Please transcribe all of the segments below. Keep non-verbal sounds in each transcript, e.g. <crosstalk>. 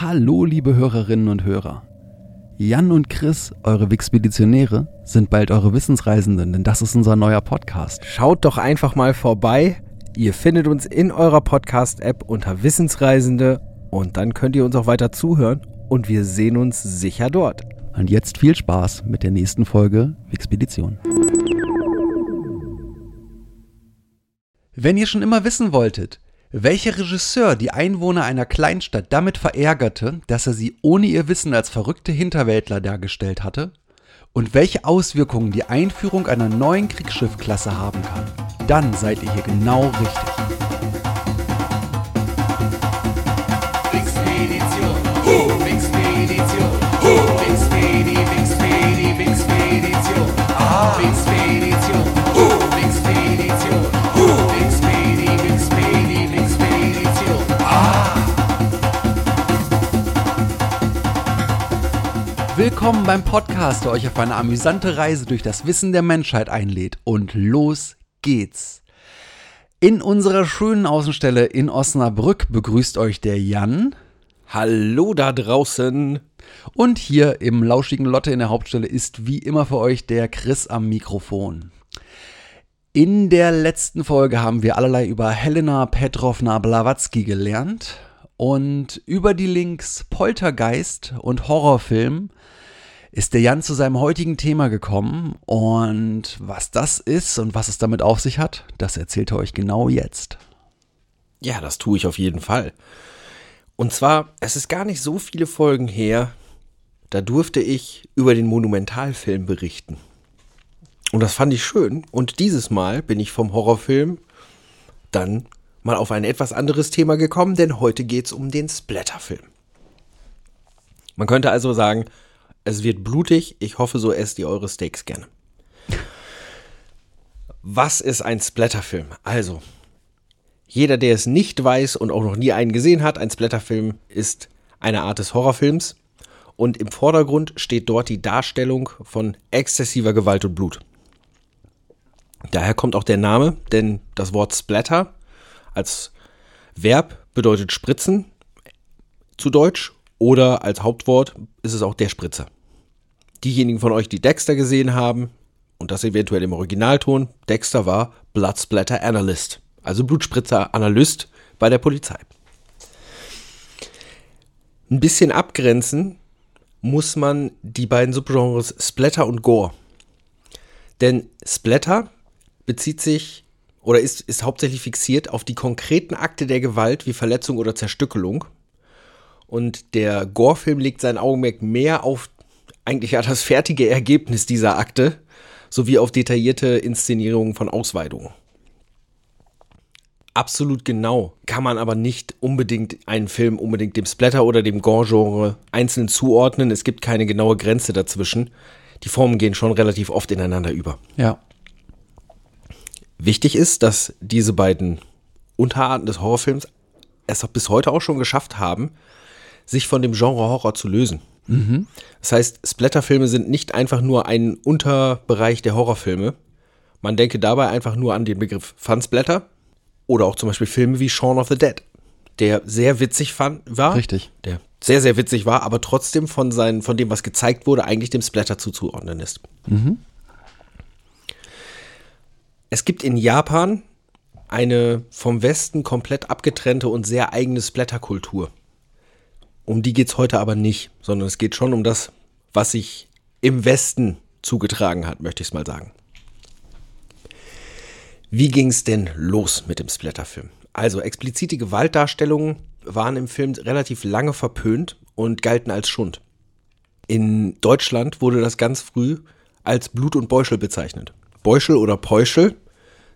Hallo, liebe Hörerinnen und Hörer. Jan und Chris, eure Wixpeditionäre, sind bald eure Wissensreisenden, denn das ist unser neuer Podcast. Schaut doch einfach mal vorbei. Ihr findet uns in eurer Podcast-App unter Wissensreisende und dann könnt ihr uns auch weiter zuhören und wir sehen uns sicher dort. Und jetzt viel Spaß mit der nächsten Folge Wixpedition. Wenn ihr schon immer wissen wolltet, welcher Regisseur die Einwohner einer Kleinstadt damit verärgerte, dass er sie ohne ihr Wissen als verrückte Hinterwäldler dargestellt hatte? Und welche Auswirkungen die Einführung einer neuen Kriegsschiffklasse haben kann? Dann seid ihr hier genau richtig. Wixpedition, ah, Wixpedition, Willkommen beim Podcast, der euch auf eine amüsante Reise durch das Wissen der Menschheit einlädt. Und los geht's. In unserer schönen Außenstelle in Osnabrück begrüßt euch der Jan. Hallo da draußen. Und hier im lauschigen Lotte in der Hauptstelle ist wie immer für euch der Chris am Mikrofon. In der letzten Folge haben wir allerlei über Helena Petrovna Blavatsky gelernt und über die Links Poltergeist und Horrorfilm ist der Jan zu seinem heutigen Thema gekommen und was das ist und was es damit auf sich hat, das erzählt er euch genau jetzt. Ja, das tue ich auf jeden Fall. Und zwar, es ist gar nicht so viele Folgen her, da durfte ich über den Monumentalfilm berichten. Und das fand ich schön. Und dieses Mal bin ich vom Horrorfilm dann mal auf ein etwas anderes Thema gekommen, denn heute geht es um den Splatterfilm. Man könnte also sagen, es wird blutig. Ich hoffe, so esst ihr eure Steaks gerne. Was ist ein Splatterfilm? Also, jeder, der es nicht weiß und auch noch nie einen gesehen hat, ein Splatterfilm ist eine Art des Horrorfilms. Und im Vordergrund steht dort die Darstellung von exzessiver Gewalt und Blut. Daher kommt auch der Name, denn das Wort Splatter als Verb bedeutet spritzen zu Deutsch oder als Hauptwort ist es auch der Spritzer. Diejenigen von euch, die Dexter gesehen haben und das eventuell im Originalton, Dexter war Blood Splatter Analyst, also Blutspritzer Analyst bei der Polizei. Ein bisschen abgrenzen muss man die beiden Subgenres Splatter und Gore. Denn Splatter bezieht sich oder ist, ist hauptsächlich fixiert auf die konkreten Akte der Gewalt wie Verletzung oder Zerstückelung. Und der Gore-Film legt sein Augenmerk mehr auf eigentlich ja das fertige Ergebnis dieser Akte sowie auf detaillierte Inszenierungen von Ausweidungen. Absolut genau kann man aber nicht unbedingt einen Film unbedingt dem Splatter oder dem Gore-Genre einzeln zuordnen. Es gibt keine genaue Grenze dazwischen. Die Formen gehen schon relativ oft ineinander über. Ja. Wichtig ist, dass diese beiden Unterarten des Horrorfilms es bis heute auch schon geschafft haben, sich von dem Genre Horror zu lösen. Das heißt, Splatterfilme sind nicht einfach nur ein Unterbereich der Horrorfilme. Man denke dabei einfach nur an den Begriff Fun-Splatter oder auch zum Beispiel Filme wie Shaun of the Dead, der sehr witzig fand, war. Richtig. Der sehr, sehr witzig war, aber trotzdem von, seinen, von dem, was gezeigt wurde, eigentlich dem Splatter zuzuordnen ist. Es gibt in Japan eine vom Westen komplett abgetrennte und sehr eigene Splatterkultur. Um die geht es heute aber nicht, sondern es geht schon um das, was sich im Westen zugetragen hat, möchte ich es mal sagen. Wie ging es denn los mit dem Splatterfilm? Also explizite Gewaltdarstellungen waren im Film relativ lange verpönt und galten als Schund. In Deutschland wurde das ganz früh als Blut und Beuschel bezeichnet. Beuschel oder Peuschel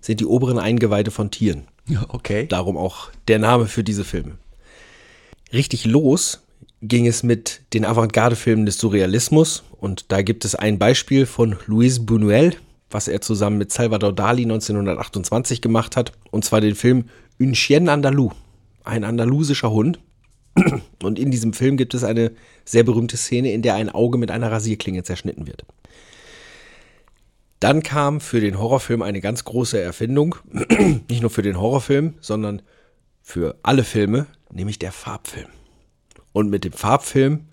sind die oberen Eingeweide von Tieren. Okay. Darum auch der Name für diese Filme. Richtig los ging es mit den Avantgarde-Filmen des Surrealismus und da gibt es ein Beispiel von Luis Buñuel, was er zusammen mit Salvador Dali 1928 gemacht hat, und zwar den Film Un Chien Andalou, ein andalusischer Hund. Und in diesem Film gibt es eine sehr berühmte Szene, in der ein Auge mit einer Rasierklinge zerschnitten wird. Dann kam für den Horrorfilm eine ganz große Erfindung, <clears throat> nicht nur für den Horrorfilm, sondern für alle Filme, nämlich der Farbfilm. Und mit dem Farbfilm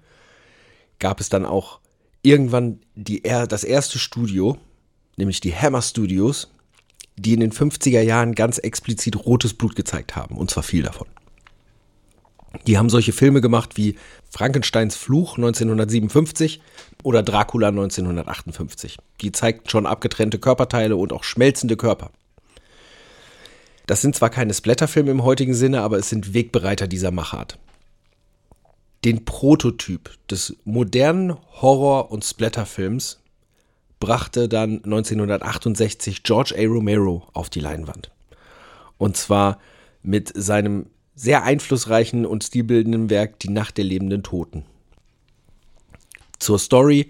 gab es dann auch irgendwann die, das erste Studio, nämlich die Hammer Studios, die in den 50er Jahren ganz explizit rotes Blut gezeigt haben. Und zwar viel davon. Die haben solche Filme gemacht wie Frankensteins Fluch 1957 oder Dracula 1958. Die zeigten schon abgetrennte Körperteile und auch schmelzende Körper. Das sind zwar keine Splatterfilme im heutigen Sinne, aber es sind Wegbereiter dieser Machart. Den Prototyp des modernen Horror- und Splatterfilms brachte dann 1968 George A. Romero auf die Leinwand. Und zwar mit seinem sehr einflussreichen und stilbildenden Werk Die Nacht der lebenden Toten. Zur Story.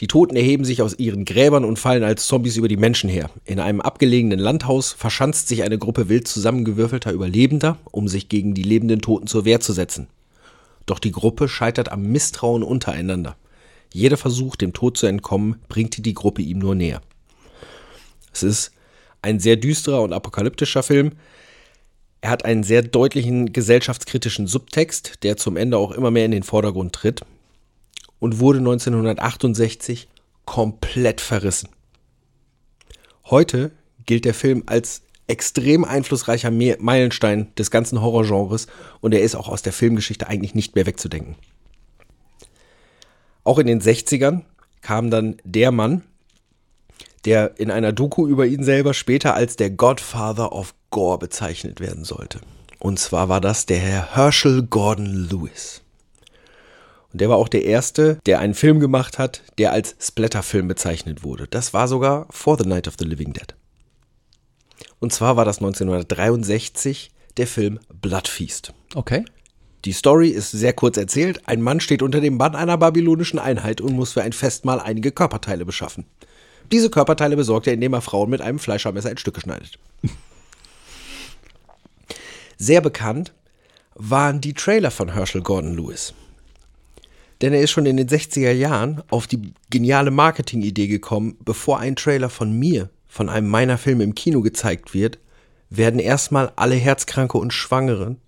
Die Toten erheben sich aus ihren Gräbern und fallen als Zombies über die Menschen her. In einem abgelegenen Landhaus verschanzt sich eine Gruppe wild zusammengewürfelter Überlebender, um sich gegen die lebenden Toten zur Wehr zu setzen. Doch die Gruppe scheitert am Misstrauen untereinander. Jeder Versuch, dem Tod zu entkommen, bringt die Gruppe ihm nur näher. Es ist ein sehr düsterer und apokalyptischer Film, er hat einen sehr deutlichen gesellschaftskritischen Subtext, der zum Ende auch immer mehr in den Vordergrund tritt und wurde 1968 komplett verrissen. Heute gilt der Film als extrem einflussreicher Meilenstein des ganzen Horrorgenres und er ist auch aus der Filmgeschichte eigentlich nicht mehr wegzudenken. Auch in den 60ern kam dann der Mann, der in einer Doku über ihn selber später als der Godfather of Gore bezeichnet werden sollte. Und zwar war das der Herr Herschel Gordon Lewis. Und der war auch der Erste, der einen Film gemacht hat, der als Splatterfilm bezeichnet wurde. Das war sogar For the Night of the Living Dead. Und zwar war das 1963 der Film Blood Feast. Okay. Die Story ist sehr kurz erzählt. Ein Mann steht unter dem Bann einer babylonischen Einheit und muss für ein Festmahl einige Körperteile beschaffen. Diese Körperteile besorgt er, indem er Frauen mit einem Fleischermesser in Stücke schneidet. Sehr bekannt waren die Trailer von Herschel Gordon Lewis. Denn er ist schon in den 60er Jahren auf die geniale Marketingidee gekommen, bevor ein Trailer von mir, von einem meiner Filme im Kino gezeigt wird, werden erstmal alle Herzkranke und Schwangeren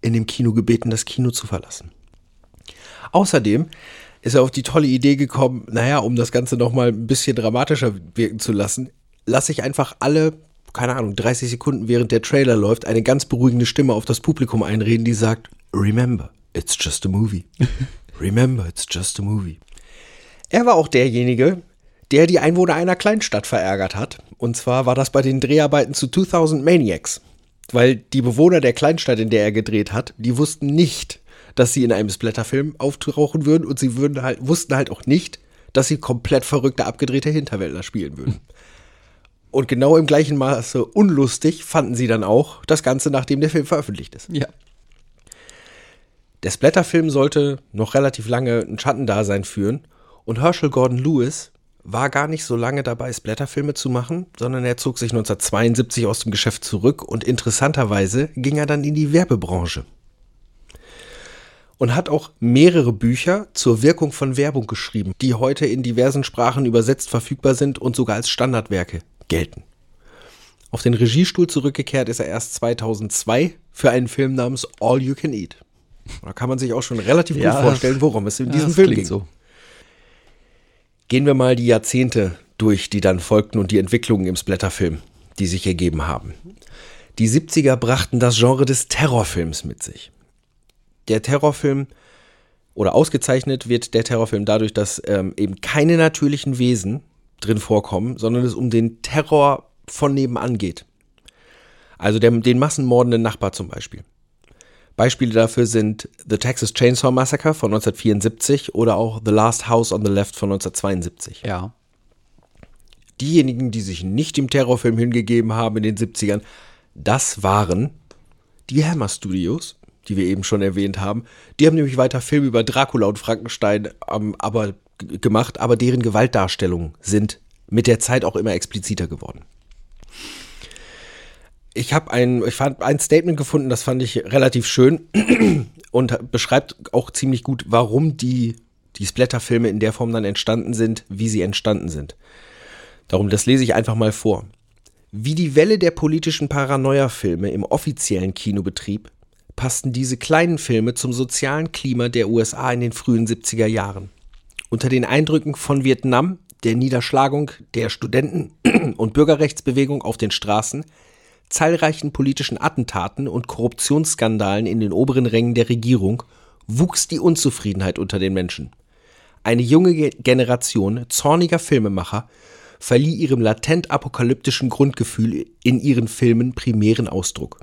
in dem Kino gebeten, das Kino zu verlassen. Außerdem ist er auf die tolle Idee gekommen, naja, um das Ganze nochmal ein bisschen dramatischer wirken zu lassen, lasse ich einfach alle, keine Ahnung, 30 Sekunden während der Trailer läuft, eine ganz beruhigende Stimme auf das Publikum einreden, die sagt, Remember, it's just a movie. <laughs> Remember, it's just a movie. Er war auch derjenige, der die Einwohner einer Kleinstadt verärgert hat. Und zwar war das bei den Dreharbeiten zu 2000 Maniacs. Weil die Bewohner der Kleinstadt, in der er gedreht hat, die wussten nicht, dass sie in einem Splatterfilm auftauchen würden und sie würden halt, wussten halt auch nicht, dass sie komplett verrückte, abgedrehte Hinterwäldler spielen würden. <laughs> Und genau im gleichen Maße unlustig fanden sie dann auch das Ganze, nachdem der Film veröffentlicht ist. Ja. Der Splatterfilm sollte noch relativ lange ein Schattendasein führen und Herschel Gordon Lewis war gar nicht so lange dabei, Splatterfilme zu machen, sondern er zog sich 1972 aus dem Geschäft zurück und interessanterweise ging er dann in die Werbebranche und hat auch mehrere Bücher zur Wirkung von Werbung geschrieben, die heute in diversen Sprachen übersetzt verfügbar sind und sogar als Standardwerke gelten. Auf den Regiestuhl zurückgekehrt ist er erst 2002 für einen Film namens All You Can Eat. Da kann man sich auch schon relativ Ja, gut vorstellen, worum es in Ja, diesem Film ging. so. Gehen wir mal die Jahrzehnte durch, die dann folgten und die Entwicklungen im Splatterfilm, die sich ergeben haben. Die 70er brachten das Genre des Terrorfilms mit sich. Der Terrorfilm oder ausgezeichnet wird der Terrorfilm dadurch, dass ähm, eben keine natürlichen Wesen drin vorkommen, sondern es um den Terror von nebenan geht. Also der, den massenmordenden Nachbar zum Beispiel. Beispiele dafür sind The Texas Chainsaw Massacre von 1974 oder auch The Last House on the Left von 1972. Ja. Diejenigen, die sich nicht dem Terrorfilm hingegeben haben in den 70ern, das waren die Hammer Studios, die wir eben schon erwähnt haben. Die haben nämlich weiter Filme über Dracula und Frankenstein aber gemacht, aber deren Gewaltdarstellungen sind mit der Zeit auch immer expliziter geworden. Ich habe ein, ich fand ein Statement gefunden, das fand ich relativ schön <clears throat> und beschreibt auch ziemlich gut, warum die, die Splatter-Filme in der Form dann entstanden sind, wie sie entstanden sind. Darum, das lese ich einfach mal vor. Wie die Welle der politischen Paranoia-Filme im offiziellen Kinobetrieb passten diese kleinen Filme zum sozialen Klima der USA in den frühen 70er Jahren. Unter den Eindrücken von Vietnam, der Niederschlagung der Studenten- <clears throat> und Bürgerrechtsbewegung auf den Straßen, zahlreichen politischen Attentaten und Korruptionsskandalen in den oberen Rängen der Regierung wuchs die Unzufriedenheit unter den Menschen. Eine junge Ge- Generation zorniger Filmemacher verlieh ihrem latent apokalyptischen Grundgefühl in ihren Filmen primären Ausdruck.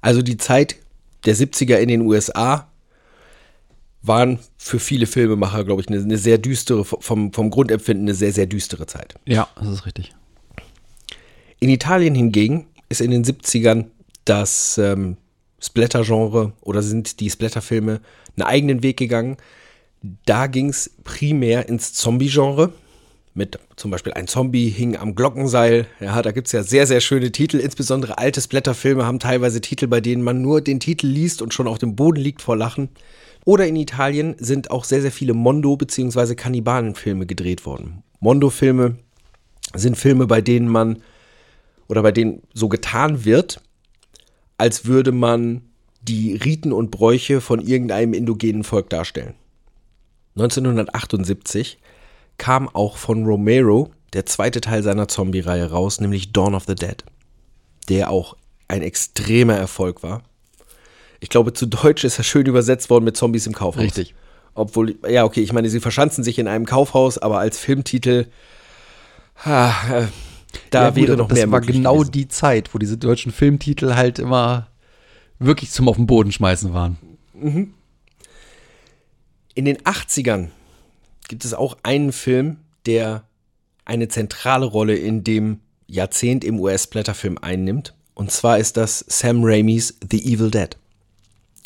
Also die Zeit der 70er in den USA waren für viele Filmemacher, glaube ich, eine, eine sehr düstere, vom, vom Grundempfinden eine sehr, sehr düstere Zeit. Ja, das ist richtig. In Italien hingegen ist in den 70ern das ähm, Splatter-Genre oder sind die Splatter-Filme einen eigenen Weg gegangen. Da ging es primär ins Zombie-Genre. Mit zum Beispiel ein Zombie hing am Glockenseil. Ja, da gibt es ja sehr, sehr schöne Titel. Insbesondere alte Splatter-Filme haben teilweise Titel, bei denen man nur den Titel liest und schon auf dem Boden liegt vor Lachen. Oder in Italien sind auch sehr, sehr viele Mondo- bzw. Kannibalenfilme gedreht worden. Mondo-Filme sind Filme, bei denen man oder bei denen so getan wird, als würde man die Riten und Bräuche von irgendeinem indogenen Volk darstellen. 1978 kam auch von Romero der zweite Teil seiner Zombie-Reihe raus, nämlich Dawn of the Dead, der auch ein extremer Erfolg war. Ich glaube, zu Deutsch ist er schön übersetzt worden mit Zombies im Kaufhaus. Richtig. Obwohl, ja, okay, ich meine, sie verschanzen sich in einem Kaufhaus, aber als Filmtitel, ah, äh, da ja, gut, wäre aber noch das mehr war möglich genau gewesen. die Zeit, wo diese deutschen Filmtitel halt immer wirklich zum auf den Boden schmeißen waren. In den 80ern gibt es auch einen Film, der eine zentrale Rolle in dem Jahrzehnt im US-Blätterfilm einnimmt. Und zwar ist das Sam Raimis The Evil Dead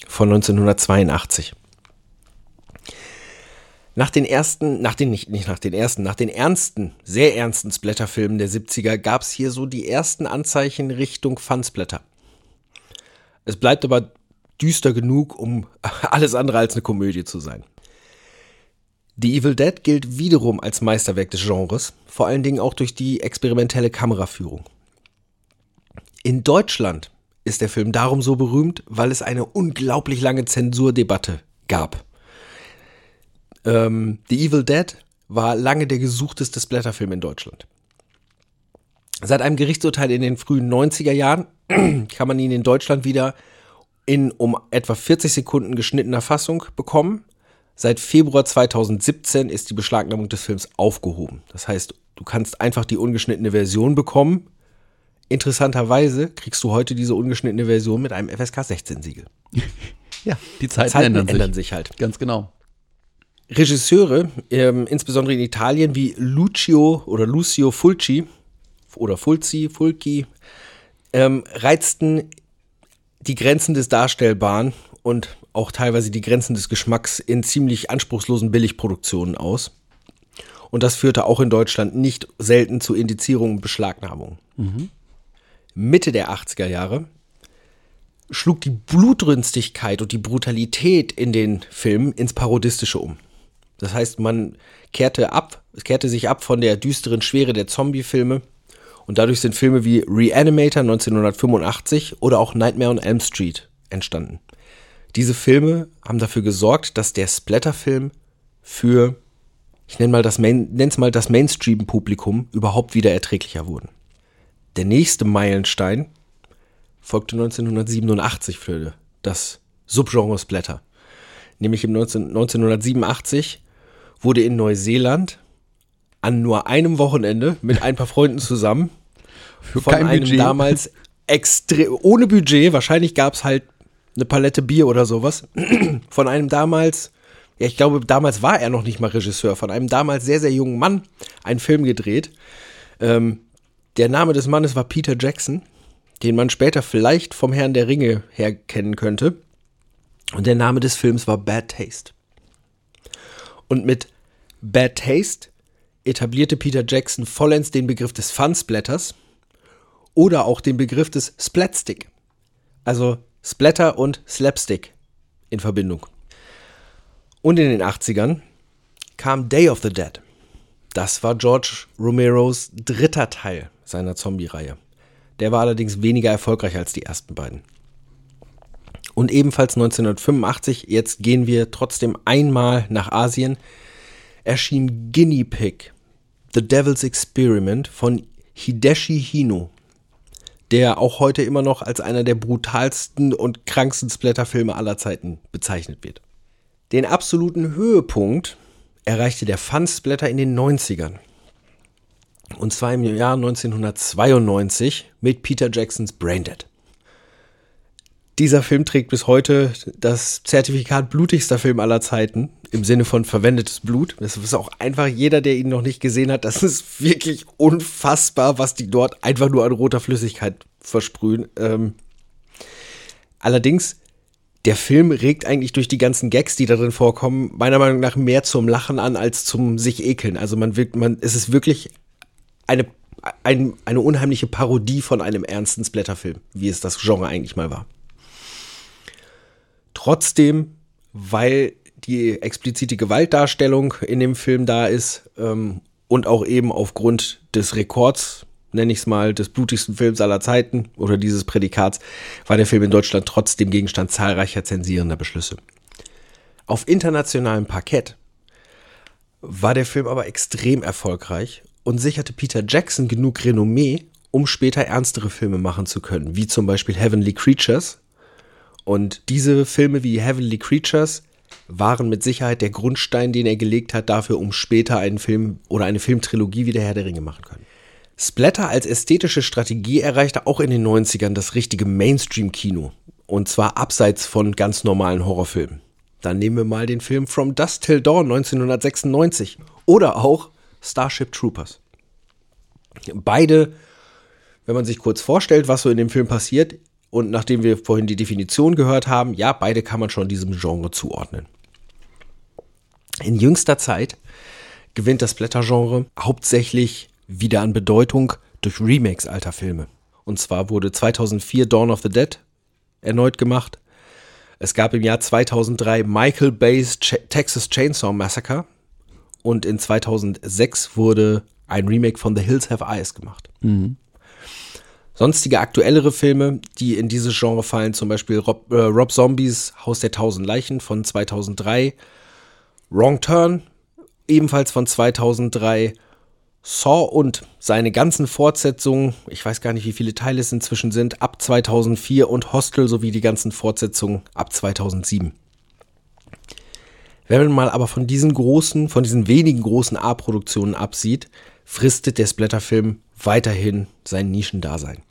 von 1982. Nach den ersten, nach den, nicht, nicht nach den ersten, nach den ernsten, sehr ernsten Splatterfilmen der 70er gab es hier so die ersten Anzeichen Richtung Fun-Splatter. Es bleibt aber düster genug, um <laughs> alles andere als eine Komödie zu sein. The Evil Dead gilt wiederum als Meisterwerk des Genres, vor allen Dingen auch durch die experimentelle Kameraführung. In Deutschland ist der Film darum so berühmt, weil es eine unglaublich lange Zensurdebatte gab. Ähm, The Evil Dead war lange der gesuchteste Splatterfilm in Deutschland. Seit einem Gerichtsurteil in den frühen 90er Jahren <clears throat> kann man ihn in Deutschland wieder in um etwa 40 Sekunden geschnittener Fassung bekommen. Seit Februar 2017 ist die Beschlagnahmung des Films aufgehoben. Das heißt, du kannst einfach die ungeschnittene Version bekommen. Interessanterweise kriegst du heute diese ungeschnittene Version mit einem FSK 16 Siegel. <laughs> Ja, die Zeiten, Zeiten ändern, ändern, sich. sich halt. Ganz genau. Regisseure, ähm, insbesondere in Italien, wie Lucio oder Lucio Fulci oder Fulci, Fulci, ähm, reizten die Grenzen des Darstellbaren und auch teilweise die Grenzen des Geschmacks in ziemlich anspruchslosen Billigproduktionen aus. Und das führte auch in Deutschland nicht selten zu Indizierungen und Beschlagnahmungen. Mitte der 80er Jahre schlug die Blutrünstigkeit und die Brutalität in den Filmen ins Parodistische um. Das heißt, man kehrte ab, es kehrte sich ab von der düsteren Schwere der Zombie-Filme und dadurch sind Filme wie Reanimator 1985 oder auch Nightmare on Elm Street entstanden. Diese Filme haben dafür gesorgt, dass der Splatterfilm für, ich nenne mal das Main, das Mainstream-Publikum überhaupt wieder erträglicher wurden. Der nächste Meilenstein folgte 1987 für das Subgenre Splatter. Nämlich im 19, 1987 wurde in Neuseeland an nur einem Wochenende mit ein paar Freunden zusammen Für von einem Budget. damals extrem ohne Budget, wahrscheinlich gab es halt eine Palette Bier oder sowas, <clears throat> von einem damals, ja, ich glaube, damals war er noch nicht mal Regisseur, von einem damals sehr, sehr jungen Mann einen Film gedreht. Ähm, der Name des Mannes war Peter Jackson, den man später vielleicht vom Herrn der Ringe her kennen könnte. Und der Name des Films war Bad Taste. Und mit Bad Taste etablierte Peter Jackson vollends den Begriff des Fun-Splatters oder auch den Begriff des Splatstick. Also Splatter und Slapstick in Verbindung. Und in den 80ern kam Day of the Dead. Das war George Romeros dritter Teil seiner Zombie-Reihe. Der war allerdings weniger erfolgreich als die ersten beiden. Und ebenfalls 1985, jetzt gehen wir trotzdem einmal nach Asien, erschien Guinea Pig, The Devil's Experiment von Hideshi Hino, der auch heute immer noch als einer der brutalsten und kranksten Splatterfilme aller Zeiten bezeichnet wird. Den absoluten Höhepunkt erreichte der Fun-Splatter in den 90ern. Und zwar im Jahr 1992 mit Peter Jacksons Braindead. Dieser Film trägt bis heute das Zertifikat blutigster Film aller Zeiten im Sinne von verwendetes Blut. Das ist auch einfach jeder, der ihn noch nicht gesehen hat. Das ist wirklich unfassbar, was die dort einfach nur an roter Flüssigkeit versprühen. Ähm, allerdings, der Film regt eigentlich durch die ganzen Gags, die da drin vorkommen, meiner Meinung nach mehr zum Lachen an als zum sich ekeln. Also man wird, man, es ist wirklich eine, ein, eine unheimliche Parodie von einem ernsten Splatterfilm, wie es das Genre eigentlich mal war. Trotzdem, weil die explizite Gewaltdarstellung in dem Film da ist ähm, und auch eben aufgrund des Rekords, nenne ich es mal, des blutigsten Films aller Zeiten oder dieses Prädikats, war der Film in Deutschland trotzdem Gegenstand zahlreicher zensierender Beschlüsse. Auf internationalem Parkett war der Film aber extrem erfolgreich und sicherte Peter Jackson genug Renommee, um später ernstere Filme machen zu können, wie zum Beispiel Heavenly Creatures. Und diese Filme wie Heavenly Creatures waren mit Sicherheit der Grundstein, den er gelegt hat, dafür, um später einen Film oder eine Filmtrilogie wie der Herr der Ringe machen können. Splatter als ästhetische Strategie erreichte auch in den 90ern das richtige Mainstream-Kino. Und zwar abseits von ganz normalen Horrorfilmen. Dann nehmen wir mal den Film From Dust Till Dawn 1996. Oder auch Starship Troopers. Beide, wenn man sich kurz vorstellt, was so in dem Film passiert, und nachdem wir vorhin die Definition gehört haben, ja, beide kann man schon diesem Genre zuordnen. In jüngster Zeit gewinnt das Blättergenre hauptsächlich wieder an Bedeutung durch Remakes alter Filme. Und zwar wurde 2004 Dawn of the Dead erneut gemacht. Es gab im Jahr 2003 Michael Bay's Ch Texas Chainsaw Massacre und in 2006 wurde ein Remake von The Hills Have Eyes gemacht. Mhm. Sonstige aktuellere Filme, die in dieses Genre fallen, zum Beispiel Rob, äh, Rob Zombies Haus der Tausend Leichen von 2003, Wrong Turn ebenfalls von 2003, Saw und seine ganzen Fortsetzungen, ich weiß gar nicht, wie viele Teile es inzwischen sind, ab 2004 und Hostel sowie die ganzen Fortsetzungen ab 2007. Wenn man mal aber von diesen großen, von diesen wenigen großen A-Produktionen absieht, fristet der Splatterfilm weiterhin sein Nischendasein.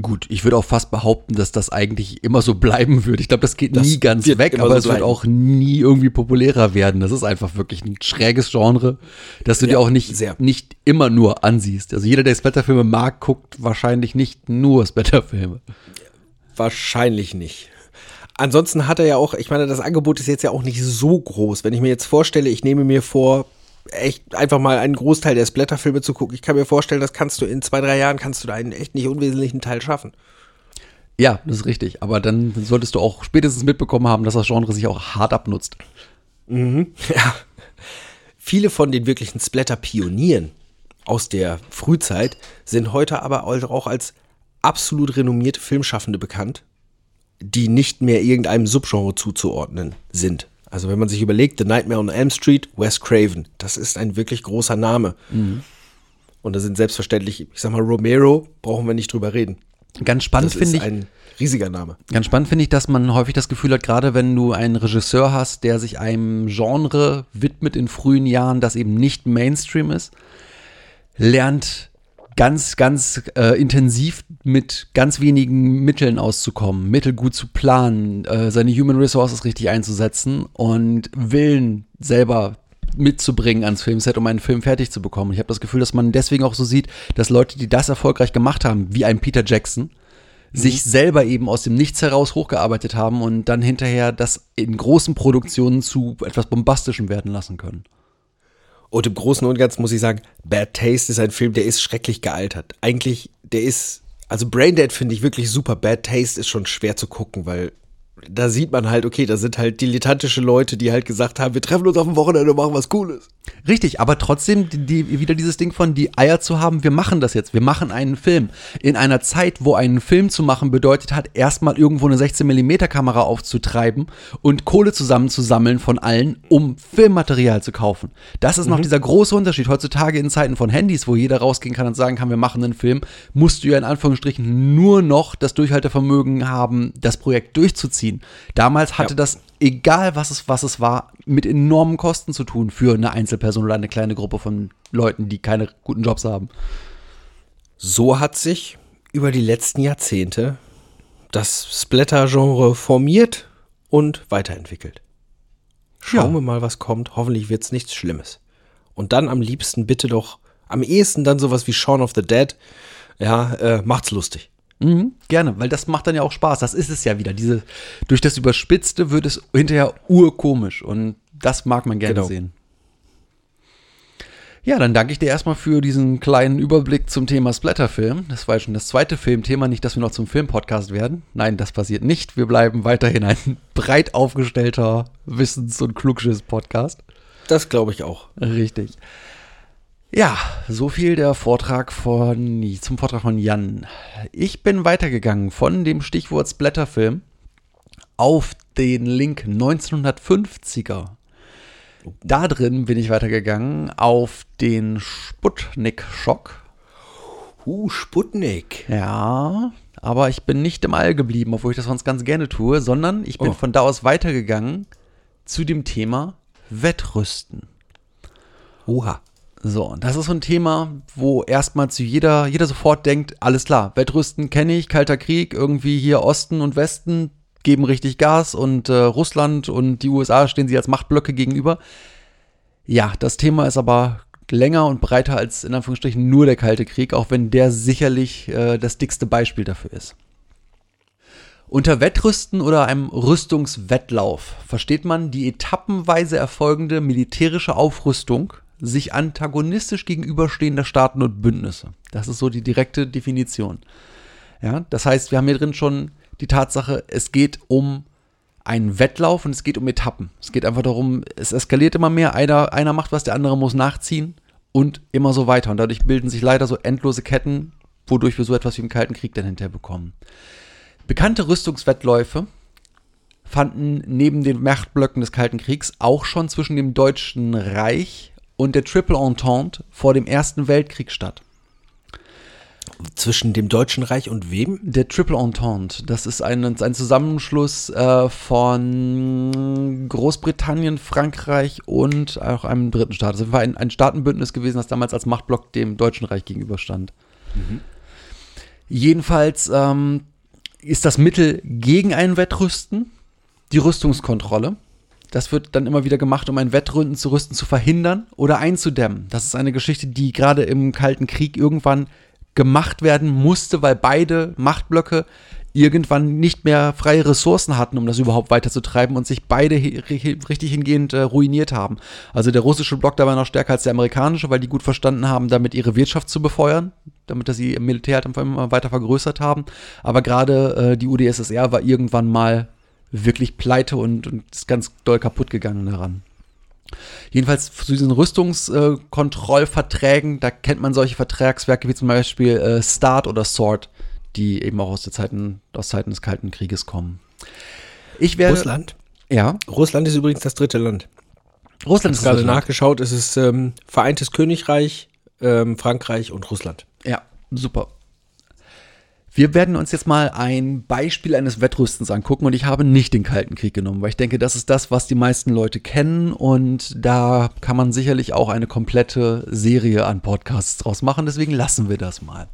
Gut, ich würde auch fast behaupten, dass das eigentlich immer so bleiben würde. Ich glaube, das geht das nie ganz weg, aber so es bleiben. wird auch nie irgendwie populärer werden. Das ist einfach wirklich ein schräges Genre, dass du ja, dir auch nicht, sehr. nicht immer nur ansiehst. Also jeder, der Splatterfilme mag, guckt wahrscheinlich nicht nur Splatterfilme. Wahrscheinlich nicht. Ansonsten hat er ja auch, ich meine, das Angebot ist jetzt ja auch nicht so groß. Wenn ich mir jetzt vorstelle, ich nehme mir vor, echt einfach mal einen Großteil der Splatterfilme zu gucken. Ich kann mir vorstellen, das kannst du in zwei, drei Jahren kannst du da einen echt nicht unwesentlichen Teil schaffen. Ja, das ist richtig. Aber dann solltest du auch spätestens mitbekommen haben, dass das Genre sich auch hart abnutzt. Mhm. <laughs> Ja. Viele von den wirklichen Splatter-Pionieren aus der Frühzeit sind heute aber auch als absolut renommierte Filmschaffende bekannt, die nicht mehr irgendeinem Subgenre zuzuordnen sind. Also wenn man sich überlegt, The Nightmare on Elm Street, Wes Craven, das ist ein wirklich großer Name. Mhm. Und da sind selbstverständlich, ich sag mal, Romero, brauchen wir nicht drüber reden. Ganz spannend finde ich. ein riesiger Name. Ganz spannend finde ich, dass man häufig das Gefühl hat, gerade wenn du einen Regisseur hast, der sich einem Genre widmet in frühen Jahren, das eben nicht Mainstream ist, lernt ganz, ganz äh, intensiv mit ganz wenigen Mitteln auszukommen, Mittel gut zu planen, äh, seine Human Resources richtig einzusetzen und Willen selber mitzubringen ans Filmset, um einen Film fertig zu bekommen. Ich habe das Gefühl, dass man deswegen auch so sieht, dass Leute, die das erfolgreich gemacht haben, wie ein Peter Jackson, mhm. sich selber eben aus dem Nichts heraus hochgearbeitet haben und dann hinterher das in großen Produktionen zu etwas Bombastischem werden lassen können. Und im Großen und Ganzen muss ich sagen, Bad Taste ist ein Film, der ist schrecklich gealtert. Eigentlich, der ist, also Braindead finde ich wirklich super. Bad Taste ist schon schwer zu gucken, weil da sieht man halt, okay, da sind halt dilettantische Leute, die halt gesagt haben, wir treffen uns auf dem Wochenende und machen was Cooles. Richtig, aber trotzdem die, die, wieder dieses Ding von die Eier zu haben, wir machen das jetzt, wir machen einen Film. In einer Zeit, wo einen Film zu machen bedeutet hat, erstmal irgendwo eine 16mm Kamera aufzutreiben und Kohle zusammenzusammeln von allen, um Filmmaterial zu kaufen. Das ist noch dieser große Unterschied. Heutzutage in Zeiten von Handys, wo jeder rausgehen kann und sagen kann, wir machen einen Film, musst du ja in Anführungsstrichen nur noch das Durchhaltevermögen haben, das Projekt durchzuziehen. Damals hatte Ja. das, egal was es, was es war, mit enormen Kosten zu tun für eine Einzelperson oder eine kleine Gruppe von Leuten, die keine guten Jobs haben. So hat sich über die letzten Jahrzehnte das Splatter-Genre formiert und weiterentwickelt. Schauen Ja. wir mal, was kommt. Hoffentlich wird's nichts Schlimmes. Und dann am liebsten bitte doch, am ehesten dann sowas wie Shaun of the Dead. Ja, äh, macht's lustig. Mhm, gerne, weil das macht dann ja auch Spaß. Das ist es ja wieder. Diese, durch das Überspitzte wird es hinterher urkomisch und das mag man gerne Genau. sehen. Ja, dann danke ich dir erstmal für diesen kleinen Überblick zum Thema Splatterfilm. Das war ja schon das zweite Filmthema, nicht, dass wir noch zum Filmpodcast werden. Nein, das passiert nicht. Wir bleiben weiterhin ein <laughs> breit aufgestellter Wissens- und Klugschiss-Podcast. Das glaube ich auch. Richtig. Ja, so viel der Vortrag von zum Vortrag von Jan. Ich bin weitergegangen von dem Stichwort Splatterfilm auf den Link 1950er. Da drin bin ich weitergegangen auf den Sputnik-Schock. Uh, Sputnik. Ja, aber ich bin nicht im All geblieben, obwohl ich das sonst ganz gerne tue, sondern ich bin Oh. von da aus weitergegangen zu dem Thema Wettrüsten. Oha. So, und das ist so ein Thema, wo erstmal zu jeder, jeder sofort denkt, alles klar, Wettrüsten kenne ich, Kalter Krieg, irgendwie hier Osten und Westen geben richtig Gas und äh, Russland und die USA stehen sie als Machtblöcke gegenüber. Ja, das Thema ist aber länger und breiter als in Anführungsstrichen nur der Kalte Krieg, auch wenn der sicherlich äh, das dickste Beispiel dafür ist. Unter Wettrüsten oder einem Rüstungswettlauf versteht man die etappenweise erfolgende militärische Aufrüstung sich antagonistisch gegenüberstehender Staaten und Bündnisse. Das ist so die direkte Definition. Ja, das heißt, wir haben hier drin schon die Tatsache, es geht um einen Wettlauf und es geht um Etappen. Es geht einfach darum, es eskaliert immer mehr, einer, einer macht was, der andere muss nachziehen und immer so weiter. Und dadurch bilden sich leider so endlose Ketten, wodurch wir so etwas wie im Kalten Krieg dann hinterher bekommen. Bekannte Rüstungswettläufe fanden neben den Machtblöcken des Kalten Kriegs auch schon zwischen dem Deutschen Reich und der Triple Entente vor dem Ersten Weltkrieg statt. Zwischen dem Deutschen Reich und wem? Der Triple Entente, das ist ein, ein Zusammenschluss äh, von Großbritannien, Frankreich und auch einem dritten Staat. Das war ein, ein Staatenbündnis gewesen, das damals als Machtblock dem Deutschen Reich gegenüberstand. Jedenfalls ähm, ist das Mittel gegen ein Wettrüsten die Rüstungskontrolle. Das wird dann immer wieder gemacht, um ein Wettrüsten zu rüsten zu verhindern oder einzudämmen. Das ist eine Geschichte, die gerade im Kalten Krieg irgendwann gemacht werden musste, weil beide Machtblöcke irgendwann nicht mehr freie Ressourcen hatten, um das überhaupt weiterzutreiben und sich beide richtig hingehend äh, ruiniert haben. Also der russische Block dabei noch stärker als der amerikanische, weil die gut verstanden haben, damit ihre Wirtschaft zu befeuern, damit sie im Militär halt immer weiter vergrößert haben. Aber gerade äh, die UdSSR war irgendwann mal wirklich pleite und, und ist ganz doll kaputt gegangen daran. Jedenfalls zu diesen Rüstungskontrollverträgen, da kennt man solche Vertragswerke wie zum Beispiel äh, Start oder Sword, die eben auch aus, der Zeiten, aus Zeiten des Kalten Krieges kommen. Ich werde. Russland? Ja, Russland ist übrigens das dritte Land. Russland Ich ist habe gerade das Land. nachgeschaut, es ist ähm, Vereintes Königreich, ähm, Frankreich und Russland. Ja, super. Wir werden uns jetzt mal ein Beispiel eines Wettrüstens angucken und ich habe nicht den Kalten Krieg genommen, weil ich denke, das ist das, was die meisten Leute kennen und da kann man sicherlich auch eine komplette Serie an Podcasts draus machen, deswegen lassen wir das mal.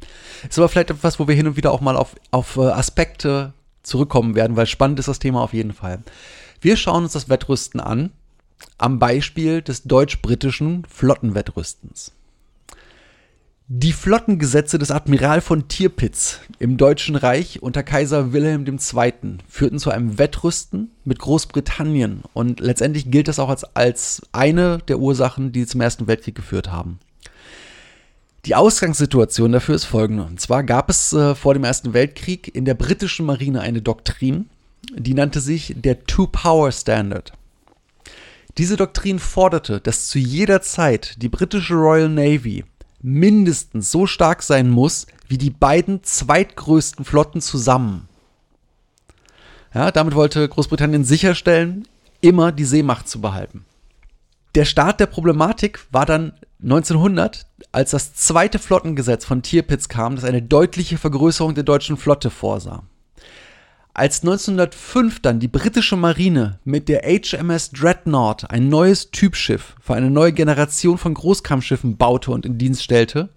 Ist aber vielleicht etwas, wo wir hin und wieder auch mal auf, auf äh, Aspekte zurückkommen werden, weil spannend ist das Thema auf jeden Fall. Wir schauen uns das Wettrüsten an am Beispiel des deutsch-britischen Flottenwettrüstens. Die Flottengesetze des Admiral von Tirpitz im Deutschen Reich unter Kaiser Wilhelm II. führten zu einem Wettrüsten mit Großbritannien und letztendlich gilt das auch als, als eine der Ursachen, die zum Ersten Weltkrieg geführt haben. Die Ausgangssituation dafür ist folgende. Und zwar gab es äh, vor dem Ersten Weltkrieg in der britischen Marine eine Doktrin, die nannte sich der Two-Power-Standard. Diese Doktrin forderte, dass zu jeder Zeit die britische Royal Navy mindestens so stark sein muss wie die beiden zweitgrößten Flotten zusammen. Ja, damit wollte Großbritannien sicherstellen, immer die Seemacht zu behalten. Der Start der Problematik war dann 1900, als das zweite Flottengesetz von Tirpitz kam, das eine deutliche Vergrößerung der deutschen Flotte vorsah. Als 1905 dann die britische Marine mit der HMS Dreadnought ein neues Typschiff für eine neue Generation von Großkampfschiffen baute und in Dienst stellte,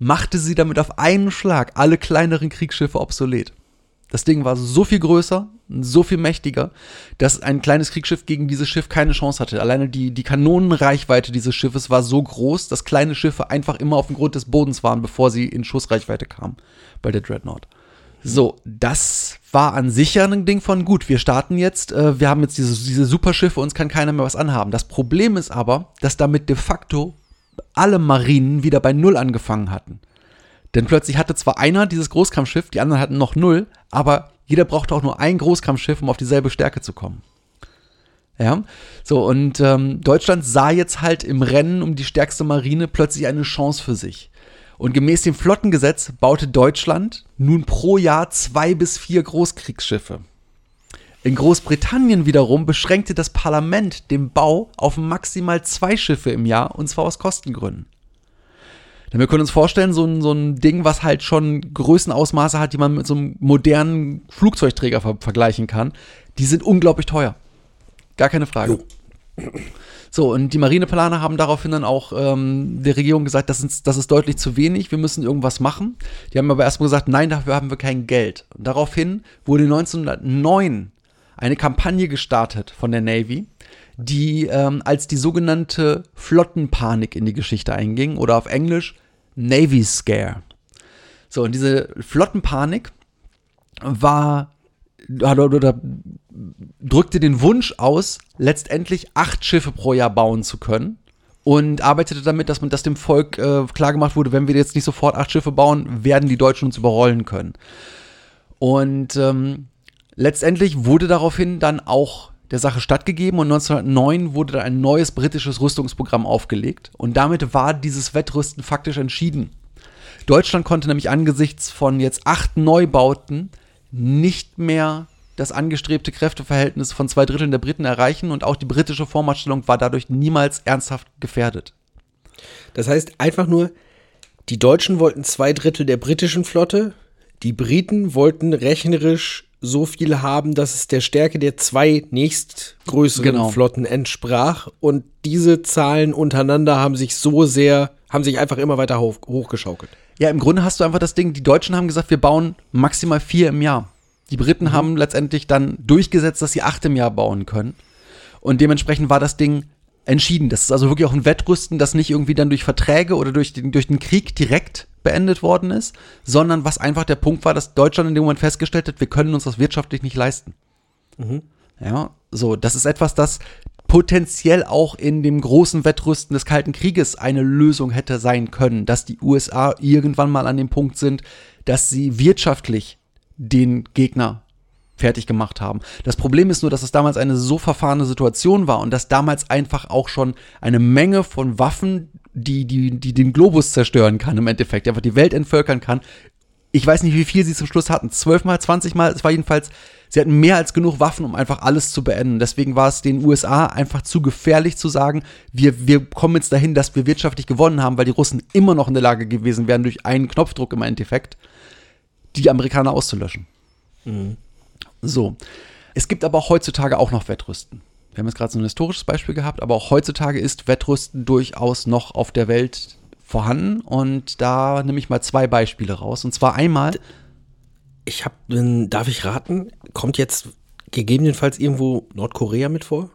machte sie damit auf einen Schlag alle kleineren Kriegsschiffe obsolet. Das Ding war so viel größer, so viel mächtiger, dass ein kleines Kriegsschiff gegen dieses Schiff keine Chance hatte. Alleine die, die Kanonenreichweite dieses Schiffes war so groß, dass kleine Schiffe einfach immer auf dem Grund des Bodens waren, bevor sie in Schussreichweite kamen bei der Dreadnought. So, das war an sich ja ein Ding von gut, wir starten jetzt, äh, wir haben jetzt diese, diese Superschiffe, uns kann keiner mehr was anhaben. Das Problem ist aber, dass damit de facto alle Marinen wieder bei Null angefangen hatten. Denn plötzlich hatte zwar einer dieses Großkampfschiff, die anderen hatten noch null, aber jeder brauchte auch nur ein Großkampfschiff, um auf dieselbe Stärke zu kommen. Ja, so und ähm, Deutschland sah jetzt halt im Rennen um die stärkste Marine plötzlich eine Chance für sich. Und gemäß dem Flottengesetz baute Deutschland nun pro Jahr zwei bis vier Großkriegsschiffe. In Großbritannien wiederum beschränkte das Parlament den Bau auf maximal zwei Schiffe im Jahr, und zwar aus Kostengründen. Denn wir können uns vorstellen, so ein, so ein Ding, was halt schon Größenausmaße hat, die man mit so einem modernen Flugzeugträger ver vergleichen kann, die sind unglaublich teuer. Gar keine Frage. So, und die Marineplaner haben daraufhin dann auch ähm, der Regierung gesagt, das ist, das ist deutlich zu wenig, wir müssen irgendwas machen. Die haben aber erstmal gesagt, nein, dafür haben wir kein Geld. Und daraufhin wurde 1909 eine Kampagne gestartet von der Navy, die ähm, als die sogenannte Flottenpanik in die Geschichte einging oder auf Englisch Navy Scare. So, und diese Flottenpanik war oder, oder drückte den Wunsch aus, letztendlich acht Schiffe pro Jahr bauen zu können und arbeitete damit, dass man das dem Volk äh, klargemacht wurde, wenn wir jetzt nicht sofort acht Schiffe bauen, werden die Deutschen uns überrollen können. Und ähm, letztendlich wurde daraufhin dann auch der Sache stattgegeben und 1909 wurde dann ein neues britisches Rüstungsprogramm aufgelegt und damit war dieses Wettrüsten faktisch entschieden. Deutschland konnte nämlich angesichts von jetzt acht Neubauten nicht mehr das angestrebte Kräfteverhältnis von zwei Dritteln der Briten erreichen und auch die britische Vormachtstellung war dadurch niemals ernsthaft gefährdet. Das heißt einfach nur, die Deutschen wollten zwei Drittel der britischen Flotte, die Briten wollten rechnerisch so viel haben, dass es der Stärke der zwei nächstgrößeren Genau. Flotten entsprach. Und diese Zahlen untereinander haben sich so sehr, haben sich einfach immer weiter hoch, hochgeschaukelt. Ja, im Grunde hast du einfach das Ding, die Deutschen haben gesagt, wir bauen maximal vier im Jahr. Die Briten haben letztendlich dann durchgesetzt, dass sie acht im Jahr bauen können. Und dementsprechend war das Ding entschieden. Das ist also wirklich auch ein Wettrüsten, das nicht irgendwie dann durch Verträge oder durch den, durch den Krieg direkt beendet worden ist, sondern was einfach der Punkt war, dass Deutschland in dem Moment festgestellt hat, wir können uns das wirtschaftlich nicht leisten. Ja, so, das ist etwas, das potenziell auch in dem großen Wettrüsten des Kalten Krieges eine Lösung hätte sein können, dass die USA irgendwann mal an dem Punkt sind, dass sie wirtschaftlich den Gegner fertig gemacht haben. Das Problem ist nur, dass es damals eine so verfahrene Situation war und dass damals einfach auch schon eine Menge von Waffen, die, die, die den Globus zerstören kann im Endeffekt, einfach die Welt entvölkern kann. Ich weiß nicht, wie viel sie zum Schluss hatten. Zwölfmal, zwanzigmal. Es war jedenfalls, sie hatten mehr als genug Waffen, um einfach alles zu beenden. Deswegen war es den USA einfach zu gefährlich zu sagen, wir, wir kommen jetzt dahin, dass wir wirtschaftlich gewonnen haben, weil die Russen immer noch in der Lage gewesen wären, durch einen Knopfdruck im Endeffekt, die Amerikaner auszulöschen. So. Es gibt aber auch heutzutage auch noch Wettrüsten. Wir haben jetzt gerade so ein historisches Beispiel gehabt, aber auch heutzutage ist Wettrüsten durchaus noch auf der Welt vorhanden. Und da nehme ich mal zwei Beispiele raus. Und zwar einmal, Ich habe, darf ich raten, kommt jetzt gegebenenfalls irgendwo Nordkorea mit vor?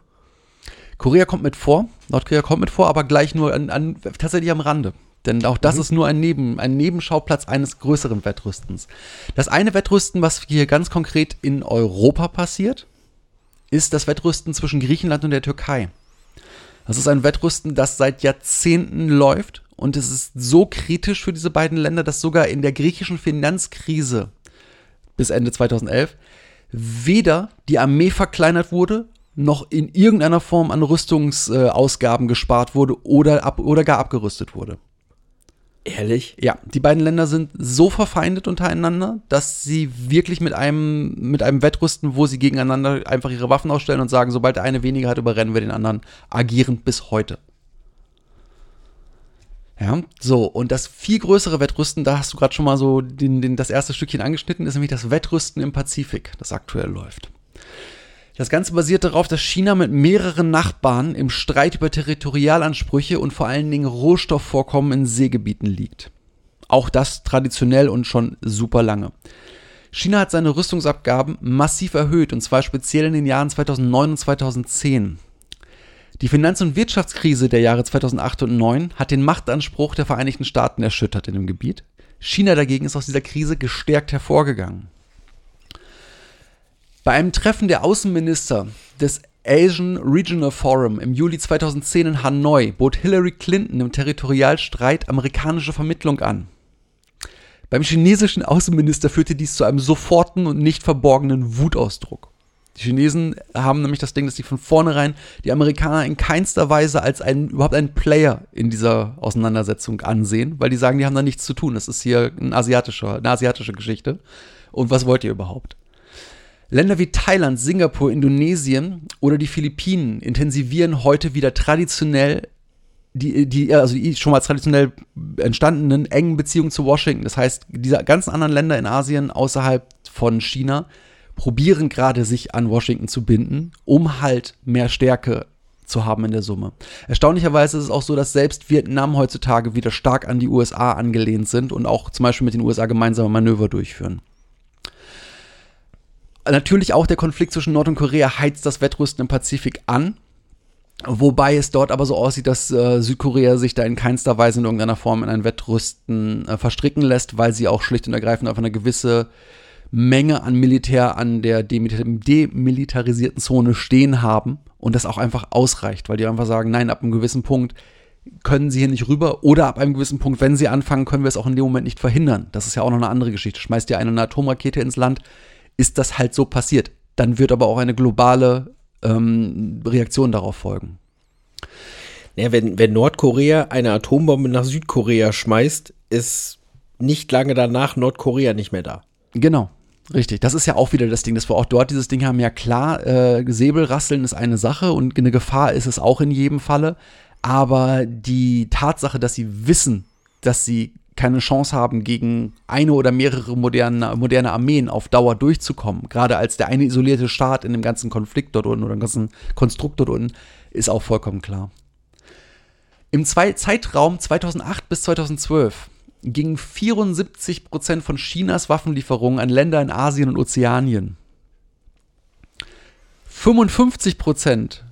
Korea kommt mit vor, Nordkorea kommt mit vor, aber gleich nur an, an, tatsächlich am Rande. Denn auch das ist nur ein, Neben, ein Nebenschauplatz eines größeren Wettrüstens. Das eine Wettrüsten, was hier ganz konkret in Europa passiert, ist das Wettrüsten zwischen Griechenland und der Türkei. Das ist ein Wettrüsten, das seit Jahrzehnten läuft und es ist so kritisch für diese beiden Länder, dass sogar in der griechischen Finanzkrise bis Ende 2011 weder die Armee verkleinert wurde, noch in irgendeiner Form an Rüstungsausgaben gespart wurde oder, ab, oder gar abgerüstet wurde. Ehrlich? Ja, die beiden Länder sind so verfeindet untereinander, dass sie wirklich mit einem, mit einem Wettrüsten, wo sie gegeneinander einfach ihre Waffen ausstellen und sagen, sobald der eine weniger hat, überrennen wir den anderen, agieren bis heute. Ja, so, und das viel größere Wettrüsten, da hast du gerade schon mal so den, den, das erste Stückchen angeschnitten, ist nämlich das Wettrüsten im Pazifik, das aktuell läuft. Das Ganze basiert darauf, dass China mit mehreren Nachbarn im Streit über Territorialansprüche und vor allen Dingen Rohstoffvorkommen in Seegebieten liegt. Auch das traditionell und schon super lange. China hat seine Rüstungsabgaben massiv erhöht und zwar speziell in den Jahren 2009 und 2010. Die Finanz- und Wirtschaftskrise der Jahre 2008 und 2009 hat den Machtanspruch der Vereinigten Staaten erschüttert in dem Gebiet. China dagegen ist aus dieser Krise gestärkt hervorgegangen. Bei einem Treffen der Außenminister des Asian Regional Forum im Juli 2010 in Hanoi bot Hillary Clinton im Territorialstreit amerikanische Vermittlung an. Beim chinesischen Außenminister führte dies zu einem soforten und nicht verborgenen Wutausdruck. Die Chinesen haben nämlich das Ding, dass sie von vornherein die Amerikaner in keinster Weise als einen, überhaupt einen Player in dieser Auseinandersetzung ansehen, weil die sagen, die haben da nichts zu tun. Das ist hier ein asiatischer, eine asiatische Geschichte. Und was wollt ihr überhaupt? Länder wie Thailand, Singapur, Indonesien oder die Philippinen intensivieren heute wieder traditionell die, die, also die schon mal traditionell entstandenen engen Beziehungen zu Washington. Das heißt, diese ganzen anderen Länder in Asien außerhalb von China probieren gerade sich an Washington zu binden, um halt mehr Stärke zu haben in der Summe. Erstaunlicherweise ist es auch so, dass selbst Vietnam heutzutage wieder stark an die USA angelehnt sind und auch zum Beispiel mit den USA gemeinsame Manöver durchführen. Natürlich auch der Konflikt zwischen Nord- und Korea heizt das Wettrüsten im Pazifik an. Wobei es dort aber so aussieht, dass äh, Südkorea sich da in keinster Weise in irgendeiner Form in ein Wettrüsten äh, verstricken lässt, weil sie auch schlicht und ergreifend auf eine gewisse Menge an Militär an der demilitarisierten Zone stehen haben und das auch einfach ausreicht, weil die einfach sagen, nein, ab einem gewissen Punkt können sie hier nicht rüber oder ab einem gewissen Punkt, wenn sie anfangen, können wir es auch in dem Moment nicht verhindern. Das ist ja auch noch eine andere Geschichte. Schmeißt ihr eine Atomrakete ins Land, ist das halt so passiert. Dann wird aber auch eine globale ähm, Reaktion darauf folgen. Ja, wenn, wenn Nordkorea eine Atombombe nach Südkorea schmeißt, ist nicht lange danach Nordkorea nicht mehr da. Genau. Richtig, das ist ja auch wieder das Ding, dass wir auch dort dieses Ding haben. Ja klar, äh, Säbelrasseln ist eine Sache und eine Gefahr ist es auch in jedem Falle. Aber die Tatsache, dass sie wissen, dass sie keine Chance haben, gegen eine oder mehrere moderne, moderne Armeen auf Dauer durchzukommen. Gerade als der eine isolierte Staat in dem ganzen Konflikt dort unten oder im ganzen Konstrukt dort unten, ist auch vollkommen klar. Im Zwei Zeitraum 2008 bis 2012 gingen 74 Prozent von Chinas Waffenlieferungen an Länder in Asien und Ozeanien. 55 Prozent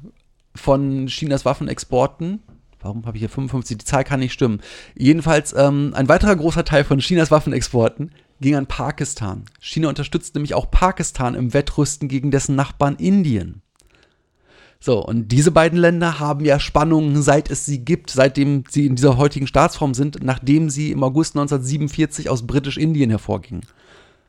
von Chinas Waffenexporten Warum habe ich hier 55? Die Zahl kann nicht stimmen. Jedenfalls, ähm, ein weiterer großer Teil von Chinas Waffenexporten ging an Pakistan. China unterstützt nämlich auch Pakistan im Wettrüsten gegen dessen Nachbarn Indien. So, und diese beiden Länder haben ja Spannungen, seit es sie gibt, seitdem sie in dieser heutigen Staatsform sind, nachdem sie im August 1947 aus Britisch-Indien hervorgingen.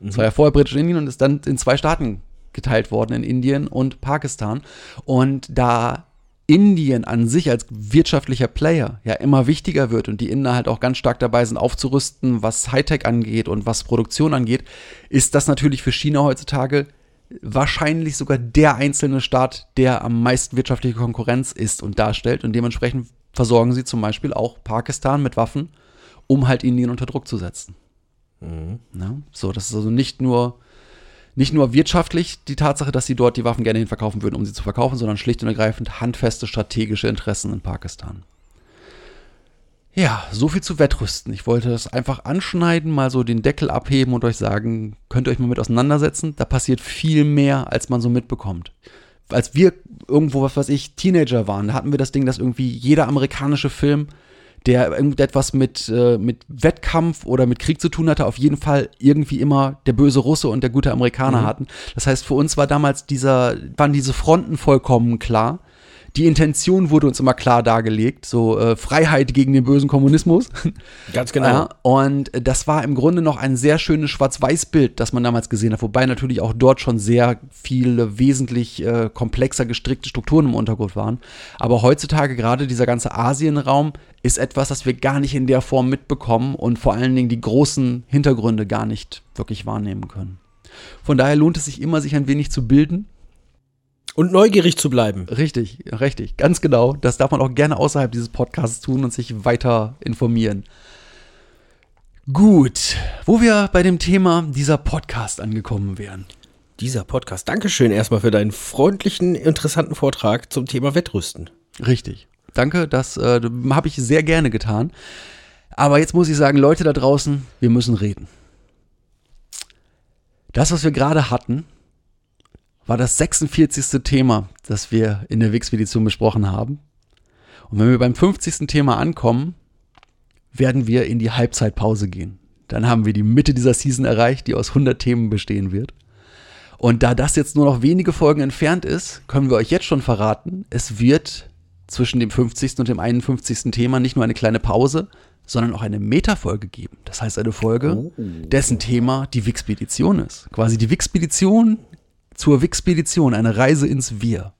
Mhm. Es war ja vorher Britisch-Indien und ist dann in zwei Staaten geteilt worden, in Indien und Pakistan. Und da Indien an sich als wirtschaftlicher Player ja immer wichtiger wird und die Inder halt auch ganz stark dabei sind aufzurüsten, was Hightech angeht und was Produktion angeht, ist das natürlich für China heutzutage wahrscheinlich sogar der einzelne Staat, der am meisten wirtschaftliche Konkurrenz ist und darstellt und dementsprechend versorgen sie zum Beispiel auch Pakistan mit Waffen, um halt Indien unter Druck zu setzen. Mhm. Ja, so, das ist also nicht nur nicht nur wirtschaftlich die Tatsache, dass sie dort die Waffen gerne hinverkaufen würden, um sie zu verkaufen, sondern schlicht und ergreifend handfeste strategische Interessen in Pakistan. Ja, so viel zu Wettrüsten. Ich wollte das einfach anschneiden, mal so den Deckel abheben und euch sagen, könnt ihr euch mal mit auseinandersetzen. Da passiert viel mehr, als man so mitbekommt. Als wir irgendwo, was weiß ich, Teenager waren, da hatten wir das Ding, dass irgendwie jeder amerikanische Film der irgendetwas mit, äh, mit Wettkampf oder mit Krieg zu tun hatte, auf jeden Fall irgendwie immer der böse Russe und der gute Amerikaner mhm. hatten. Das heißt, für uns war damals dieser, waren diese Fronten vollkommen klar, Die Intention wurde uns immer klar dargelegt, so äh, Freiheit gegen den bösen Kommunismus. <laughs> Ganz genau. Ja, und das war im Grunde noch ein sehr schönes Schwarz-Weiß-Bild, das man damals gesehen hat, wobei natürlich auch dort schon sehr viele wesentlich äh, komplexer gestrickte Strukturen im Untergrund waren. Aber heutzutage gerade dieser ganze Asienraum ist etwas, das wir gar nicht in der Form mitbekommen und vor allen Dingen die großen Hintergründe gar nicht wirklich wahrnehmen können. Von daher lohnt es sich immer, sich ein wenig zu bilden. Und neugierig zu bleiben. Richtig, richtig, ganz genau. Das darf man auch gerne außerhalb dieses Podcasts tun und sich weiter informieren. Gut, wo wir bei dem Thema dieser Podcast angekommen wären. Dieser Podcast. Dankeschön erstmal für deinen freundlichen, interessanten Vortrag zum Thema Wettrüsten. Richtig. Danke, das äh, habe ich sehr gerne getan. Aber jetzt muss ich sagen, Leute da draußen, wir müssen reden. Das, was wir gerade hatten, war das 46. Thema, das wir in der Wix-Petition besprochen haben. Und wenn wir beim 50. Thema ankommen, werden wir in die Halbzeitpause gehen. Dann haben wir die Mitte dieser Season erreicht, die aus 100 Themen bestehen wird. Und da das jetzt nur noch wenige Folgen entfernt ist, können wir euch jetzt schon verraten, es wird zwischen dem 50. und dem 51. Thema nicht nur eine kleine Pause, sondern auch eine Metafolge geben. Das heißt eine Folge, dessen Thema die Wixpedition ist. Quasi die Wixpedition zur Wixpedition, eine Reise ins Wir.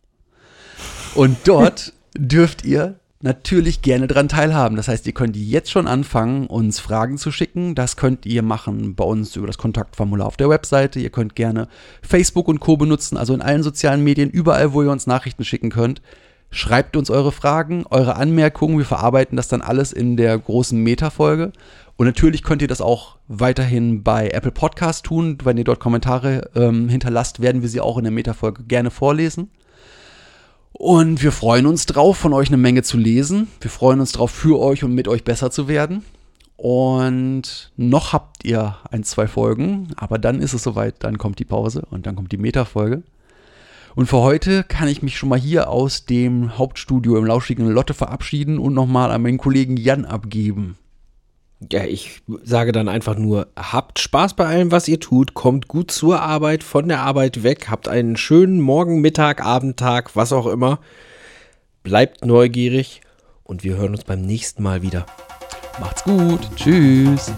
Und dort dürft ihr natürlich gerne dran teilhaben. Das heißt, ihr könnt jetzt schon anfangen, uns Fragen zu schicken. Das könnt ihr machen bei uns über das Kontaktformular auf der Webseite. Ihr könnt gerne Facebook und Co. benutzen, also in allen sozialen Medien, überall, wo ihr uns Nachrichten schicken könnt. Schreibt uns eure Fragen, eure Anmerkungen. Wir verarbeiten das dann alles in der großen Meta-Folge. Und natürlich könnt ihr das auch weiterhin bei Apple Podcast tun. Wenn ihr dort Kommentare ähm, hinterlasst, werden wir sie auch in der Meta-Folge gerne vorlesen. Und wir freuen uns drauf, von euch eine Menge zu lesen. Wir freuen uns drauf, für euch und mit euch besser zu werden. Und noch habt ihr ein, zwei Folgen, aber dann ist es soweit, dann kommt die Pause und dann kommt die Meta-Folge. Und für heute kann ich mich schon mal hier aus dem Hauptstudio im lauschigen Lotte verabschieden und nochmal an meinen Kollegen Jan abgeben. Ja, ich sage dann einfach nur, habt Spaß bei allem, was ihr tut, kommt gut zur Arbeit, von der Arbeit weg, habt einen schönen Morgen, Mittag, Abendtag, was auch immer. Bleibt neugierig und wir hören uns beim nächsten Mal wieder. Macht's gut. Tschüss.